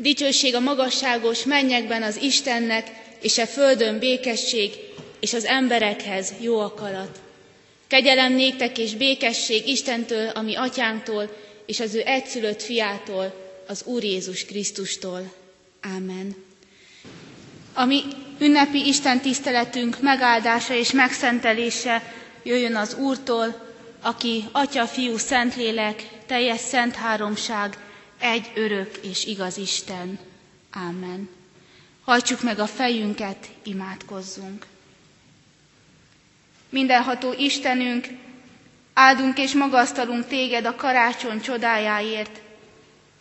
Dicsőség a magasságos mennyekben az Istennek, és a földön békesség, és az emberekhez jó akarat. Kegyelem néktek és békesség Istentől, ami atyánktól, és az ő egyszülött fiától, az Úr Jézus Krisztustól. Ámen. Ami ünnepi Isten tiszteletünk megáldása és megszentelése jöjjön az Úrtól, aki Atya, Fiú, Szentlélek, teljes szent háromság, egy örök és igaz Isten. Ámen. Hajtsuk meg a fejünket, imádkozzunk. Mindenható Istenünk, áldunk és magasztalunk téged a karácsony csodájáért.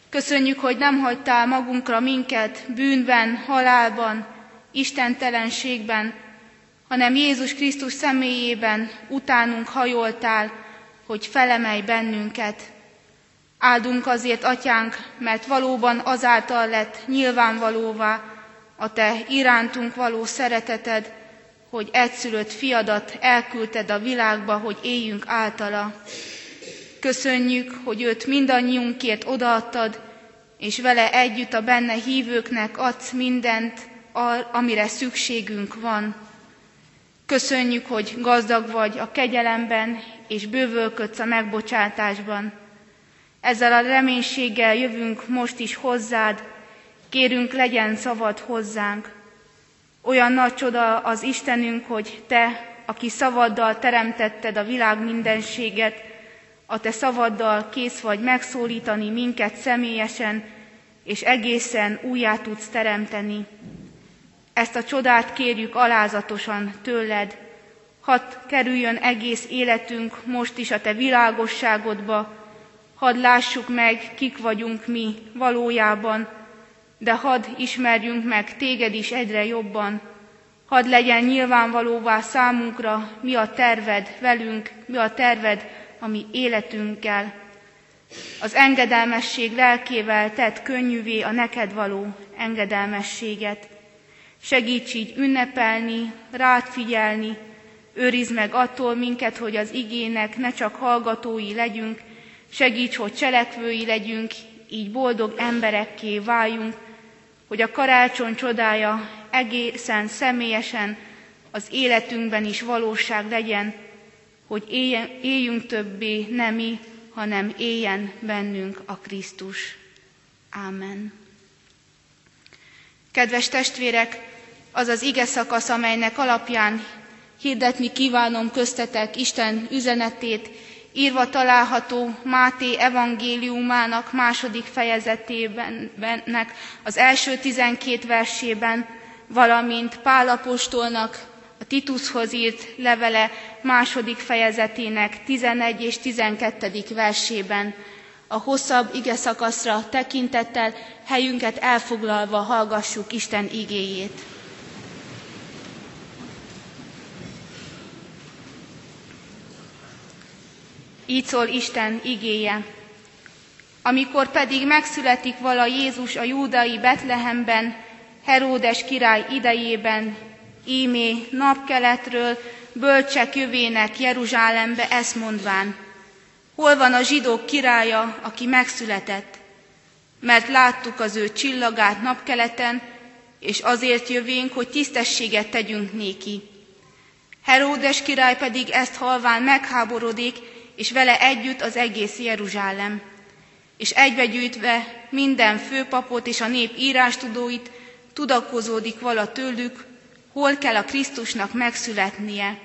Köszönjük, hogy nem hagytál magunkra minket bűnben, halálban, istentelenségben, hanem Jézus Krisztus személyében utánunk hajoltál, hogy felemelj bennünket. Áldunk azért, Atyánk, mert valóban azáltal lett nyilvánvalóvá a Te irántunk való szereteted, hogy egyszülött fiadat elküldted a világba, hogy éljünk általa. Köszönjük, hogy őt mindannyiunkért odaadtad, és vele együtt a benne hívőknek adsz mindent, amire szükségünk van. Köszönjük, hogy gazdag vagy a kegyelemben, és bővölködsz a megbocsátásban. Ezzel a reménységgel jövünk most is hozzád, kérünk legyen szavad hozzánk. Olyan nagy csoda az Istenünk, hogy Te, aki szavaddal teremtetted a világ mindenséget, a Te szavaddal kész vagy megszólítani minket személyesen, és egészen újjá tudsz teremteni. Ezt a csodát kérjük alázatosan tőled, hadd kerüljön egész életünk most is a Te világosságodba, hadd lássuk meg, kik vagyunk mi valójában, de hadd ismerjünk meg téged is egyre jobban, hadd legyen nyilvánvalóvá számunkra, mi a terved velünk, mi a terved a mi életünkkel. Az engedelmesség lelkével tett könnyűvé a neked való engedelmességet. Segíts így ünnepelni, rád figyelni, őrizd meg attól minket, hogy az igének ne csak hallgatói legyünk, segíts, hogy cselekvői legyünk, így boldog emberekké váljunk, hogy a karácsony csodája egészen személyesen az életünkben is valóság legyen, hogy éljünk többé nem mi, hanem éljen bennünk a Krisztus. Ámen. Kedves testvérek, az az ige szakasz, amelynek alapján hirdetni kívánom köztetek Isten üzenetét, írva található Máté evangéliumának második fejezetében, az első tizenkét versében, valamint Pálapostolnak a Titushoz írt levele második fejezetének 11 és 12. versében. A hosszabb ige szakaszra tekintettel helyünket elfoglalva hallgassuk Isten igéjét. Így szól Isten igéje. Amikor pedig megszületik vala Jézus a júdai Betlehemben, Heródes király idejében, ímé napkeletről bölcsek jövének Jeruzsálembe ezt mondván, hol van a zsidók királya, aki megszületett, mert láttuk az ő csillagát napkeleten, és azért jövénk, hogy tisztességet tegyünk néki. Heródes király pedig ezt halván megháborodik, és vele együtt az egész Jeruzsálem. És egybegyűjtve minden főpapot és a nép írástudóit tudakozódik vala tőlük, hol kell a Krisztusnak megszületnie.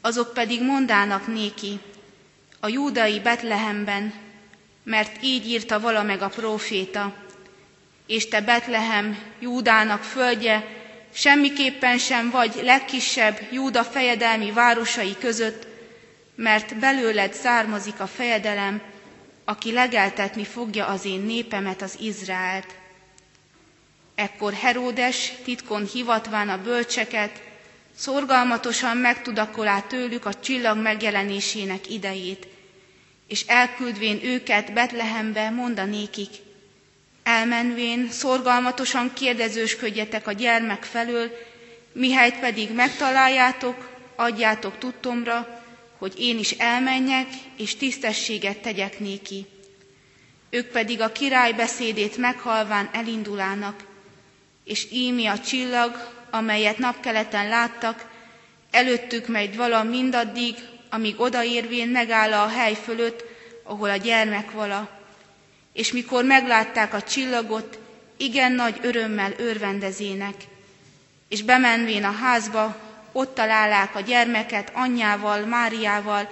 Azok pedig mondának néki, a júdai Betlehemben, mert így írta vala meg a próféta, és te Betlehem, Júdának földje, semmiképpen sem vagy legkisebb Júda fejedelmi városai között, mert belőled származik a fejedelem, aki legeltetni fogja az én népemet, az Izraelt. Ekkor Heródes titkon hivatván a bölcseket, szorgalmatosan megtudakolá tőlük a csillag megjelenésének idejét, és elküldvén őket Betlehembe mondanékik, elmenvén szorgalmatosan kérdezősködjetek a gyermek felől, mihelyt pedig megtaláljátok, adjátok tudtomra, hogy én is elmenjek, és tisztességet tegyek néki. ők pedig a király beszédét meghalván elindulának, és ími a csillag, amelyet napkeleten láttak, előttük megy vala mindaddig, amíg odaérvén megáll a hely fölött, ahol a gyermek vala. És mikor meglátták a csillagot, igen nagy örömmel örvendezének. És bemenvén a házba, ott találják a gyermeket anyjával, Máriával,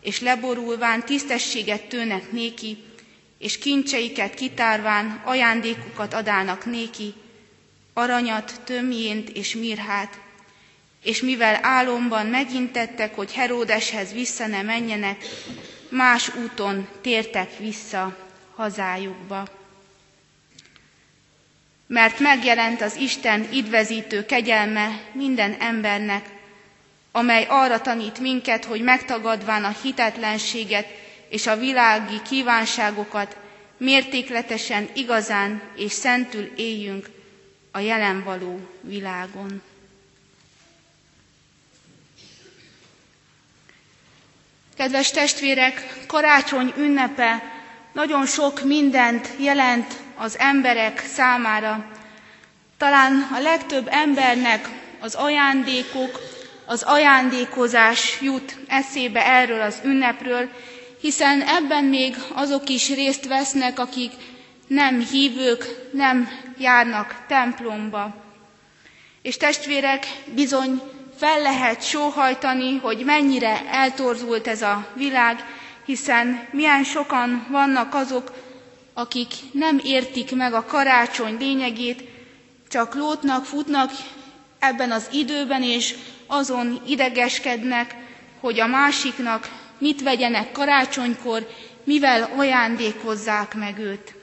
és leborulván tisztességet tőnek néki, és kincseiket kitárván ajándékukat adának néki, aranyat, tömjént és mirhát, és mivel álomban megintettek, hogy Heródeshez vissza ne menjenek, más úton tértek vissza hazájukba. Mert megjelent az Isten idvezítő kegyelme minden embernek, amely arra tanít minket, hogy megtagadván a hitetlenséget és a világi kívánságokat mértékletesen, igazán és szentül éljünk a jelen való világon. Kedves testvérek, karácsony ünnepe nagyon sok mindent jelent az emberek számára. Talán a legtöbb embernek az ajándékok, az ajándékozás jut eszébe erről az ünnepről, hiszen ebben még azok is részt vesznek, akik nem hívők, nem járnak templomba. És testvérek, bizony fel lehet sóhajtani, hogy mennyire eltorzult ez a világ, hiszen milyen sokan vannak azok, akik nem értik meg a karácsony lényegét, csak lótnak, futnak ebben az időben, és azon idegeskednek, hogy a másiknak mit vegyenek karácsonykor, mivel ajándékozzák meg őt.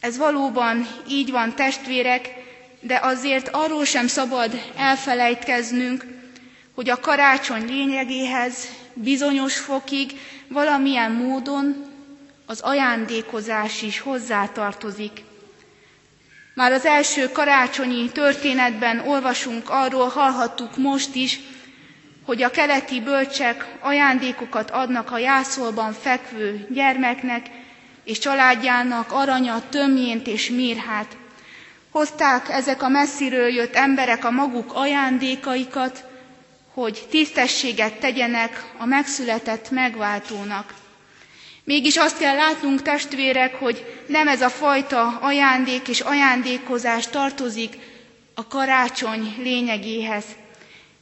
Ez valóban így van, testvérek, de azért arról sem szabad elfelejtkeznünk, hogy a karácsony lényegéhez bizonyos fokig valamilyen módon az ajándékozás is hozzátartozik. Már az első karácsonyi történetben olvasunk arról, hallhattuk most is, hogy a keleti bölcsek ajándékokat adnak a jászolban fekvő gyermeknek és családjának aranyat, tömjént és mirhát. Hozták ezek a messziről jött emberek a maguk ajándékaikat, hogy tisztességet tegyenek a megszületett megváltónak. Mégis azt kell látnunk, testvérek, hogy nem ez a fajta ajándék és ajándékozás tartozik a karácsony lényegéhez.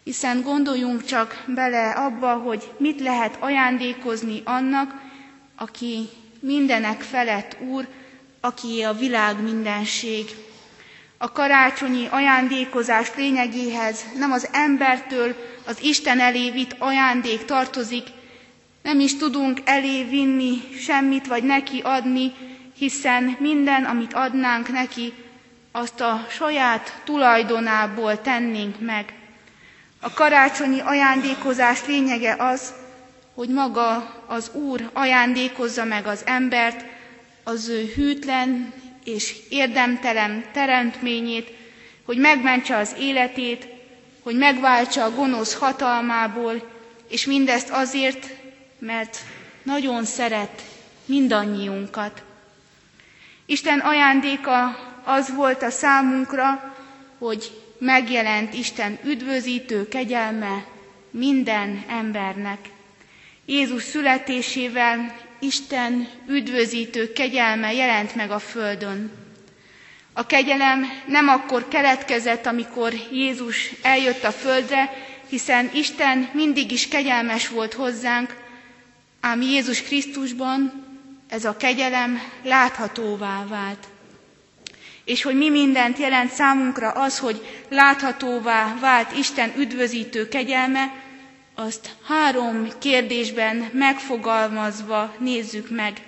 Hiszen gondoljunk csak bele abba, hogy mit lehet ajándékozni annak, aki mindenek felett Úr, aki a világ mindenség. A karácsonyi ajándékozás lényegéhez nem az embertől az Isten elé vitt ajándék tartozik, nem is tudunk elé vinni semmit, vagy neki adni, hiszen minden, amit adnánk neki, azt a saját tulajdonából tennénk meg. A karácsonyi ajándékozás lényege az, hogy maga az Úr ajándékozza meg az embert, az ő hűtlen és érdemtelen teremtményét, hogy megmentse az életét, hogy megváltsa a gonosz hatalmából, és mindezt azért, mert nagyon szeret mindannyiunkat. Isten ajándéka az volt a számunkra, hogy megjelent Isten üdvözítő kegyelme minden embernek. Jézus születésével Isten üdvözítő kegyelme jelent meg a földön. A kegyelem nem akkor keletkezett, amikor Jézus eljött a földre, hiszen Isten mindig is kegyelmes volt hozzánk, ám Jézus Krisztusban ez a kegyelem láthatóvá vált. És hogy mi mindent jelent számunkra az, hogy láthatóvá vált Isten üdvözítő kegyelme, azt három kérdésben megfogalmazva nézzük meg.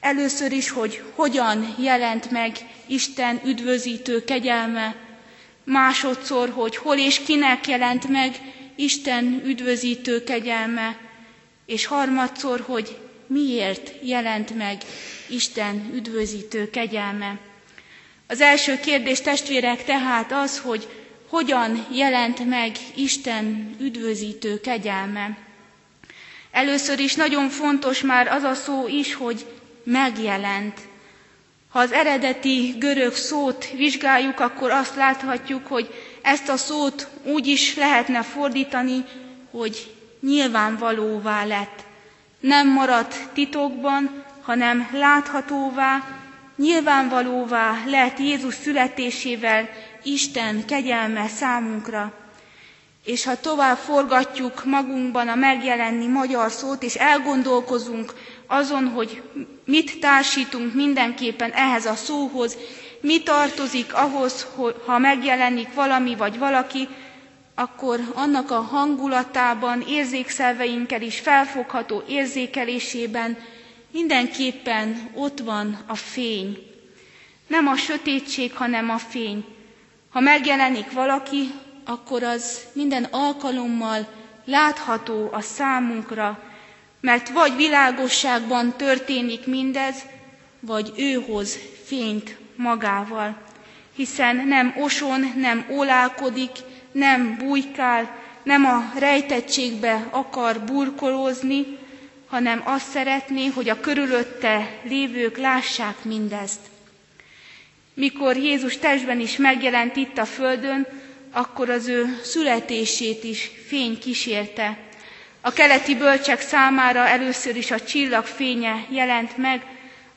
Először is, hogy hogyan jelent meg Isten üdvözítő kegyelme, másodszor, hogy hol és kinek jelent meg Isten üdvözítő kegyelme, és harmadszor, hogy miért jelent meg Isten üdvözítő kegyelme. Az első kérdés, testvérek, tehát az, hogy hogyan jelent meg Isten üdvözítő kegyelme. Először is nagyon fontos már az a szó is, hogy megjelent. Ha az eredeti görög szót vizsgáljuk, akkor azt láthatjuk, hogy ezt a szót úgy is lehetne fordítani, hogy nyilvánvalóvá lett. Nem maradt titokban, hanem láthatóvá, nyilvánvalóvá lett Jézus születésével Isten kegyelme számunkra. És ha tovább forgatjuk magunkban a megjelenni magyar szót, és elgondolkozunk azon, hogy mit társítunk mindenképpen ehhez a szóhoz, mi tartozik ahhoz, ha megjelenik valami vagy valaki, akkor annak a hangulatában, érzékszerveinkkel is felfogható érzékelésében mindenképpen ott van a fény. Nem a sötétség, hanem a fény. Ha megjelenik valaki, akkor az minden alkalommal látható a számunkra, mert vagy világosságban történik mindez, vagy ő hoz fényt magával, hiszen nem oson, nem ólálkodik, nem bujkál, nem a rejtettségbe akar burkolózni, hanem azt szeretné, hogy a körülötte lévők lássák mindezt. Mikor Jézus testben is megjelent itt a földön, akkor az ő születését is fény kísérte. A keleti bölcsek számára először is a csillag fénye jelent meg,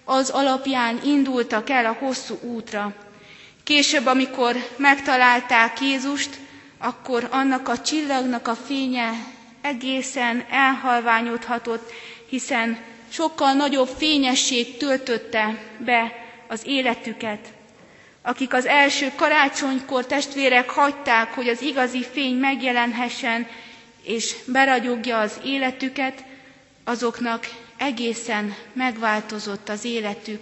az alapján indultak el a hosszú útra. Később, amikor megtalálták Jézust, akkor annak a csillagnak a fénye egészen elhalványodhatott, hiszen sokkal nagyobb fényesség töltötte be az életüket. Akik az első karácsonykor testvérek hagyták, hogy az igazi fény megjelenhessen, és beragyogja az életüket, azoknak egészen megváltozott az életük.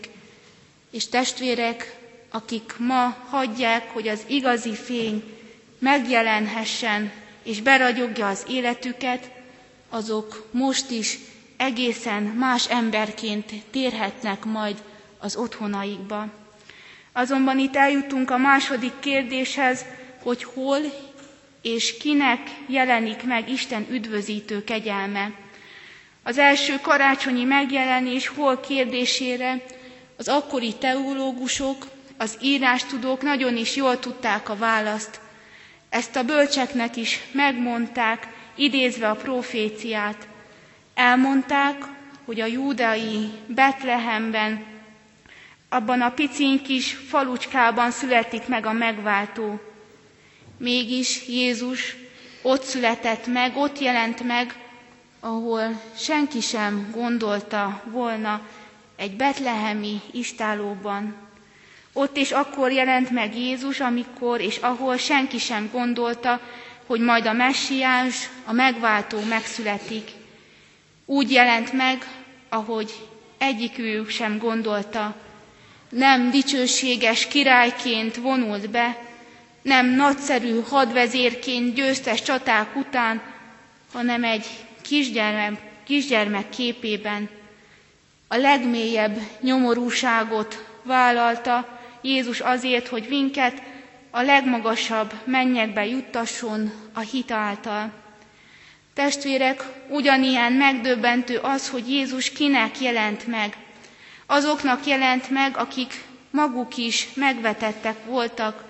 És testvérek, akik ma hagyják, hogy az igazi fény megjelenhessen és beragyogja az életüket, azok most is egészen más emberként térhetnek majd az otthonaikba. Azonban itt eljutunk a második kérdéshez, hogy hol és kinek jelenik meg Isten üdvözítő kegyelme. Az első karácsonyi megjelenés hol kérdésére az akkori teológusok, az írástudók nagyon is jól tudták a választ. Ezt a bölcseknek is megmondták, idézve a proféciát. Elmondták, hogy a júdai Betlehemben, abban a picin kis falucskában születik meg a megváltó. Mégis Jézus ott született meg, ott jelent meg, ahol senki sem gondolta volna egy betlehemi istálóban. Ott és akkor jelent meg Jézus, amikor és ahol senki sem gondolta, hogy majd a messiás, a megváltó megszületik. Úgy jelent meg, ahogy egyikük sem gondolta. Nem dicsőséges királyként vonult be, nem nagyszerű hadvezérként győztes csaták után, hanem egy kisgyermek, kisgyermek képében. A legmélyebb nyomorúságot vállalta Jézus azért, hogy minket a legmagasabb mennyekbe juttasson a hit által. Testvérek, ugyanilyen megdöbbentő az, hogy Jézus kinek jelent meg. Azoknak jelent meg, akik maguk is megvetettek voltak,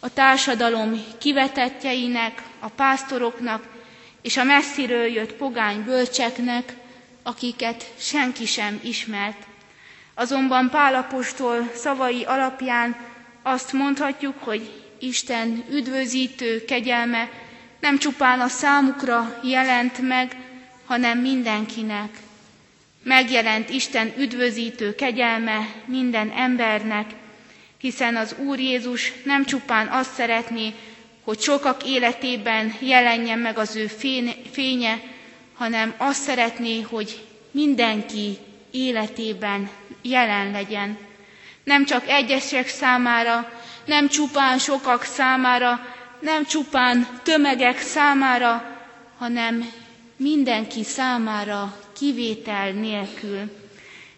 a társadalom kivetettjeinek, a pásztoroknak és a messziről jött pogány bölcseknek, akiket senki sem ismert. Azonban Pálapostól szavai alapján azt mondhatjuk, hogy Isten üdvözítő kegyelme nem csupán a számukra jelent meg, hanem mindenkinek. Megjelent Isten üdvözítő kegyelme minden embernek, hiszen az Úr Jézus nem csupán azt szeretné, hogy sokak életében jelenjen meg az ő fénye, hanem azt szeretné, hogy mindenki életében jelen legyen. Nem csak egyesek számára, nem csupán sokak számára, nem csupán tömegek számára, hanem mindenki számára kivétel nélkül.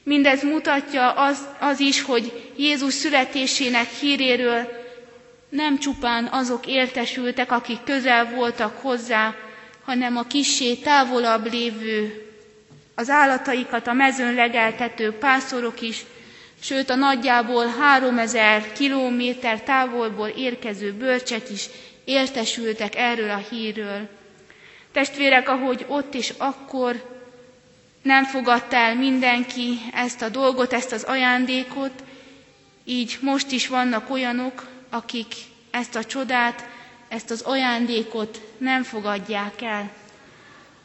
Mindez mutatja az, az is, hogy Jézus születésének híréről nem csupán azok értesültek, akik közel voltak hozzá, hanem a kissé távolabb lévő az állataikat a mezőn legeltető pászorok is, sőt a nagyjából 3000 kilométer távolból érkező bölcsek is értesültek erről a hírről. Testvérek, ahogy ott és akkor nem fogadta el mindenki ezt a dolgot, ezt az ajándékot, így most is vannak olyanok, akik ezt a csodát, ezt az ajándékot nem fogadják el.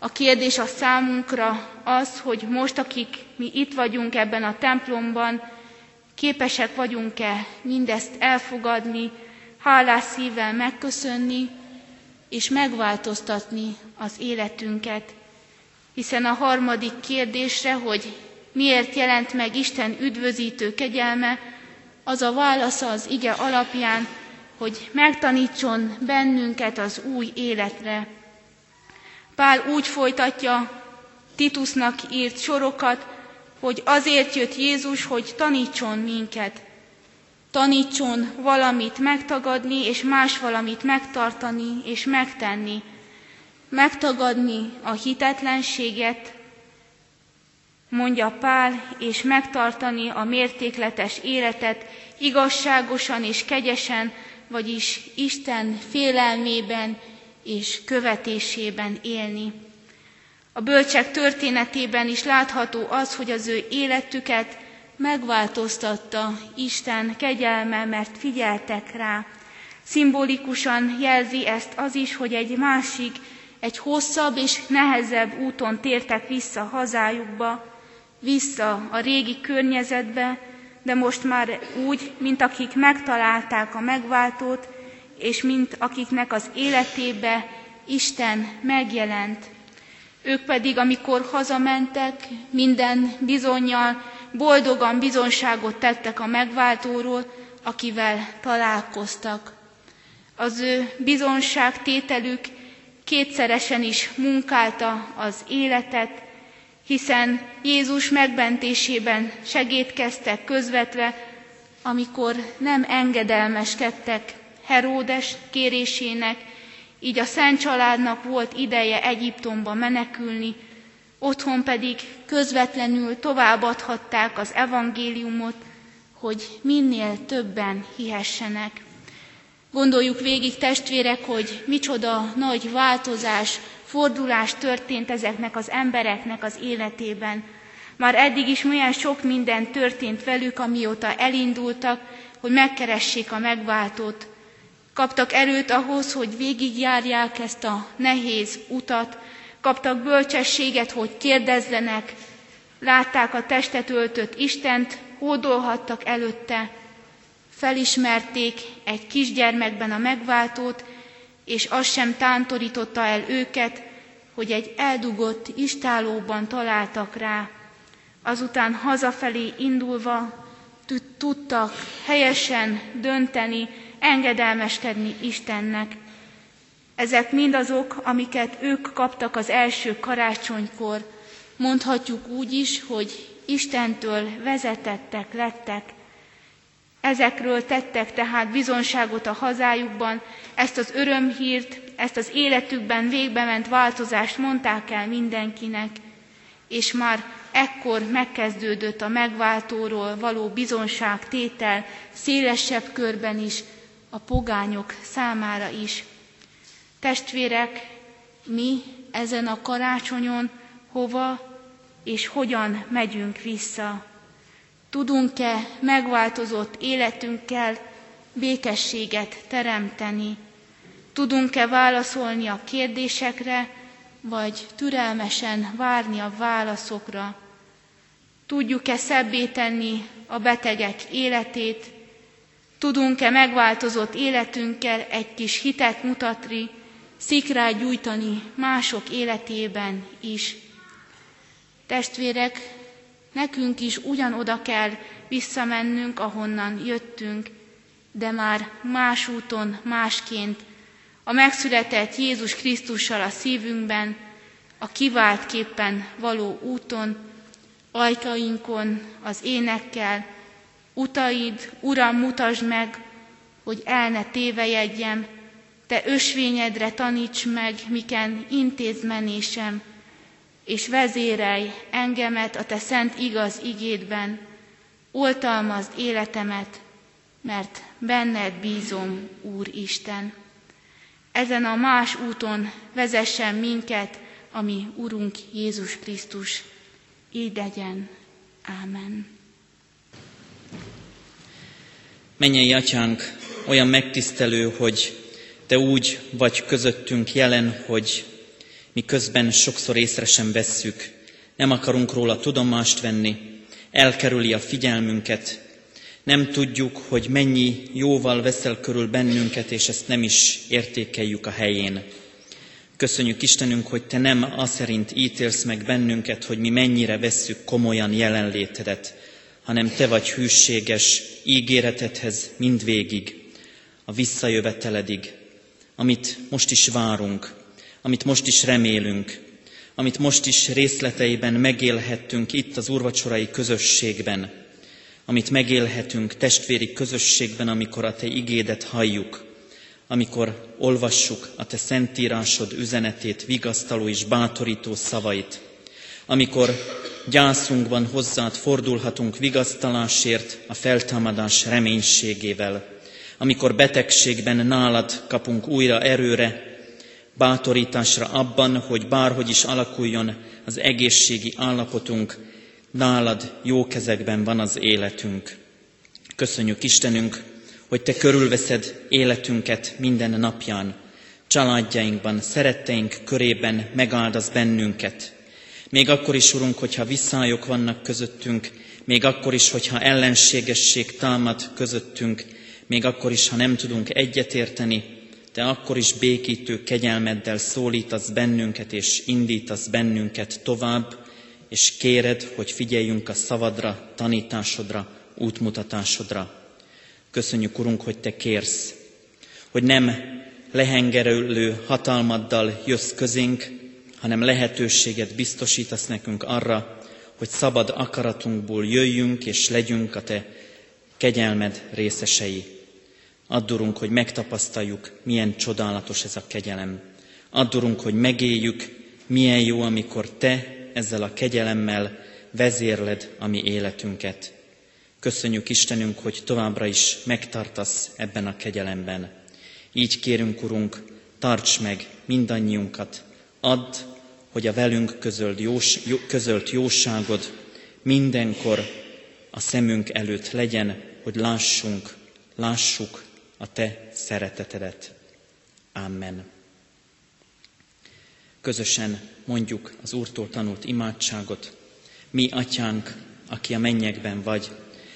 A kérdés a számunkra az, hogy most, akik mi itt vagyunk ebben a templomban, képesek vagyunk-e mindezt elfogadni, hálás szívvel megköszönni, és megváltoztatni az életünket. Hiszen a harmadik kérdésre, hogy miért jelent meg Isten üdvözítő kegyelme, az a válasza az ige alapján, hogy megtanítson bennünket az új életre. Pál úgy folytatja Titusnak írt sorokat, hogy azért jött Jézus, hogy tanítson minket. Tanítson valamit megtagadni, és más valamit megtartani és megtenni. Megtagadni a hitetlenséget, mondja Pál, és megtartani a mértékletes életet igazságosan és kegyesen, vagyis Isten félelmében és követésében élni. A bölcsek történetében is látható az, hogy az ő életüket megváltoztatta Isten kegyelme, mert figyeltek rá. Szimbolikusan jelzi ezt az is, hogy egy másik, egy hosszabb és nehezebb úton tértek vissza hazájukba, vissza a régi környezetbe, de most már úgy, mint akik megtalálták a megváltót, és mint akiknek az életébe Isten megjelent. Ők pedig, amikor hazamentek, minden bizonyal boldogan bizonságot tettek a megváltóról, akivel találkoztak. Az ő bizonságtételük kétszeresen is munkálta az életet, hiszen Jézus megmentésében segítkeztek közvetve, amikor nem engedelmeskedtek Heródes kérésének, így a Szent Családnak volt ideje Egyiptomba menekülni, otthon pedig közvetlenül továbbadhatták az evangéliumot, hogy minél többen hihessenek. Gondoljuk végig, testvérek, hogy micsoda nagy változás, fordulás történt ezeknek az embereknek az életében. Már eddig is milyen sok minden történt velük, amióta elindultak, hogy megkeressék a megváltót. Kaptak erőt ahhoz, hogy végigjárják ezt a nehéz utat, kaptak bölcsességet, hogy kérdezzenek, látták a testet öltött Istent, hódolhattak előtte, felismerték egy kisgyermekben a megváltót, és az sem tántorította el őket, hogy egy eldugott istálóban találtak rá. Azután hazafelé indulva tudtak helyesen dönteni, engedelmeskedni Istennek. Ezek mind azok, amiket ők kaptak az első karácsonykor. Mondhatjuk úgy is, hogy Istentől vezetettek lettek. Ezekről tettek tehát bizonságot a hazájukban, ezt az örömhírt, ezt az életükben végbement változást mondták el mindenkinek, és már ekkor megkezdődött a megváltóról való bizonságtétel szélesebb körben is, a pogányok számára is. Testvérek, mi ezen a karácsonyon hova és hogyan megyünk vissza? Tudunk-e megváltozott életünkkel békességet teremteni? Tudunk-e válaszolni a kérdésekre, vagy türelmesen várni a válaszokra? Tudjuk-e szebbé tenni a betegek életét? Tudunk-e megváltozott életünkkel egy kis hitet mutatni, szikrát gyújtani mások életében is? Testvérek, nekünk is ugyanoda kell visszamennünk, ahonnan jöttünk, de már más úton, másként, a megszületett Jézus Krisztussal a szívünkben, a kiváltképpen való úton, ajkainkon, az énekkel, utaid, Uram, mutasd meg, hogy el ne tévejedjem, te ösvényedre taníts meg, miken intézmenésem, és vezérelj engemet a te szent igaz igédben, oltalmazd életemet, mert benned bízom, Úr Isten. Ezen a más úton vezessen minket, ami Urunk Jézus Krisztus. Így legyen. Ámen. Mennyei atyánk, olyan megtisztelő, hogy te úgy vagy közöttünk jelen, hogy mi közben sokszor észre sem vesszük, nem akarunk róla tudomást venni, elkerüli a figyelmünket, nem tudjuk, hogy mennyi jóval veszel körül bennünket, és ezt nem is értékeljük a helyén. Köszönjük Istenünk, hogy Te nem az szerint ítélsz meg bennünket, hogy mi mennyire vesszük komolyan jelenlétedet, hanem Te vagy hűséges ígéretedhez mindvégig, a visszajöveteledig, amit most is várunk, amit most is remélünk, amit most is részleteiben megélhettünk itt az urvacsorai közösségben, amit megélhetünk testvéri közösségben, amikor a Te igédet halljuk, amikor olvassuk a Te szentírásod üzenetét, vigasztaló és bátorító szavait, amikor gyászunkban hozzád fordulhatunk vigasztalásért a feltámadás reménységével, amikor betegségben nálad kapunk újra erőre, bátorításra abban, hogy bárhogy is alakuljon az egészségi állapotunk, nálad jó kezekben van az életünk. Köszönjük Istenünk, hogy Te körülveszed életünket minden napján, családjainkban, szeretteink körében megáldasz bennünket. Még akkor is, Urunk, hogyha visszályok vannak közöttünk, még akkor is, hogyha ellenségesség támad közöttünk, még akkor is, ha nem tudunk egyetérteni, te akkor is békítő kegyelmeddel szólítasz bennünket és indítasz bennünket tovább, és kéred, hogy figyeljünk a szavadra, tanításodra, útmutatásodra. Köszönjük, Urunk, hogy Te kérsz, hogy nem lehengerülő hatalmaddal jössz közénk, hanem lehetőséget biztosítasz nekünk arra, hogy szabad akaratunkból jöjjünk és legyünk a Te kegyelmed részesei. Addurunk, hogy megtapasztaljuk, milyen csodálatos ez a kegyelem. Addurunk, hogy megéljük, milyen jó, amikor Te ezzel a kegyelemmel vezérled a mi életünket. Köszönjük Istenünk, hogy továbbra is megtartasz ebben a kegyelemben. Így kérünk, Urunk, tarts meg mindannyiunkat, add, hogy a velünk közölt, jós, közölt jóságod mindenkor a szemünk előtt legyen, hogy lássunk, lássuk a Te szeretetedet. Amen. Közösen mondjuk az Úrtól tanult imádságot. Mi, Atyánk, aki a mennyekben vagy,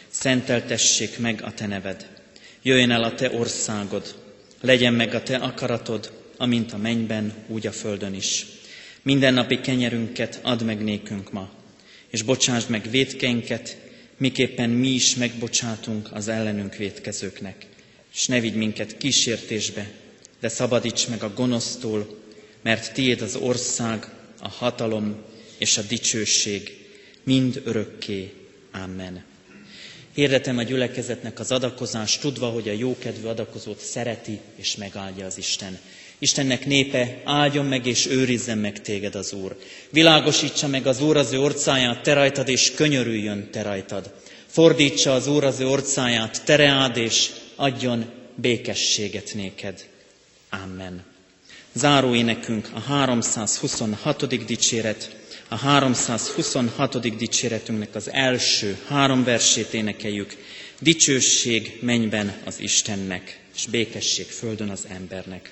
szenteltessék meg a Te neved. Jöjjön el a Te országod, legyen meg a Te akaratod, amint a mennyben, úgy a földön is. Mindennapi kenyerünket add meg nékünk ma, és bocsásd meg védkeinket, miképpen mi is megbocsátunk az ellenünk védkezőknek. És ne vigy minket kísértésbe, de szabadíts meg a gonosztól, mert tiéd az ország, a hatalom és a dicsőség mind örökké. Amen. Hirdetem a gyülekezetnek az adakozást, tudva, hogy a jókedvű adakozót szereti és megáldja az Isten. Istennek népe, áldjon meg és őrizzen meg téged az Úr. Világosítsa meg az Úr az ő orcáját, te rajtad, és könyörüljön te rajtad. Fordítsa az Úr az ő orcáját, tereád, és adjon békességet néked. Amen. Záró énekünk a 326. dicséret, a 326. dicséretünknek az első három versét énekeljük. Dicsőség mennyben az Istennek, és békesség földön az embernek.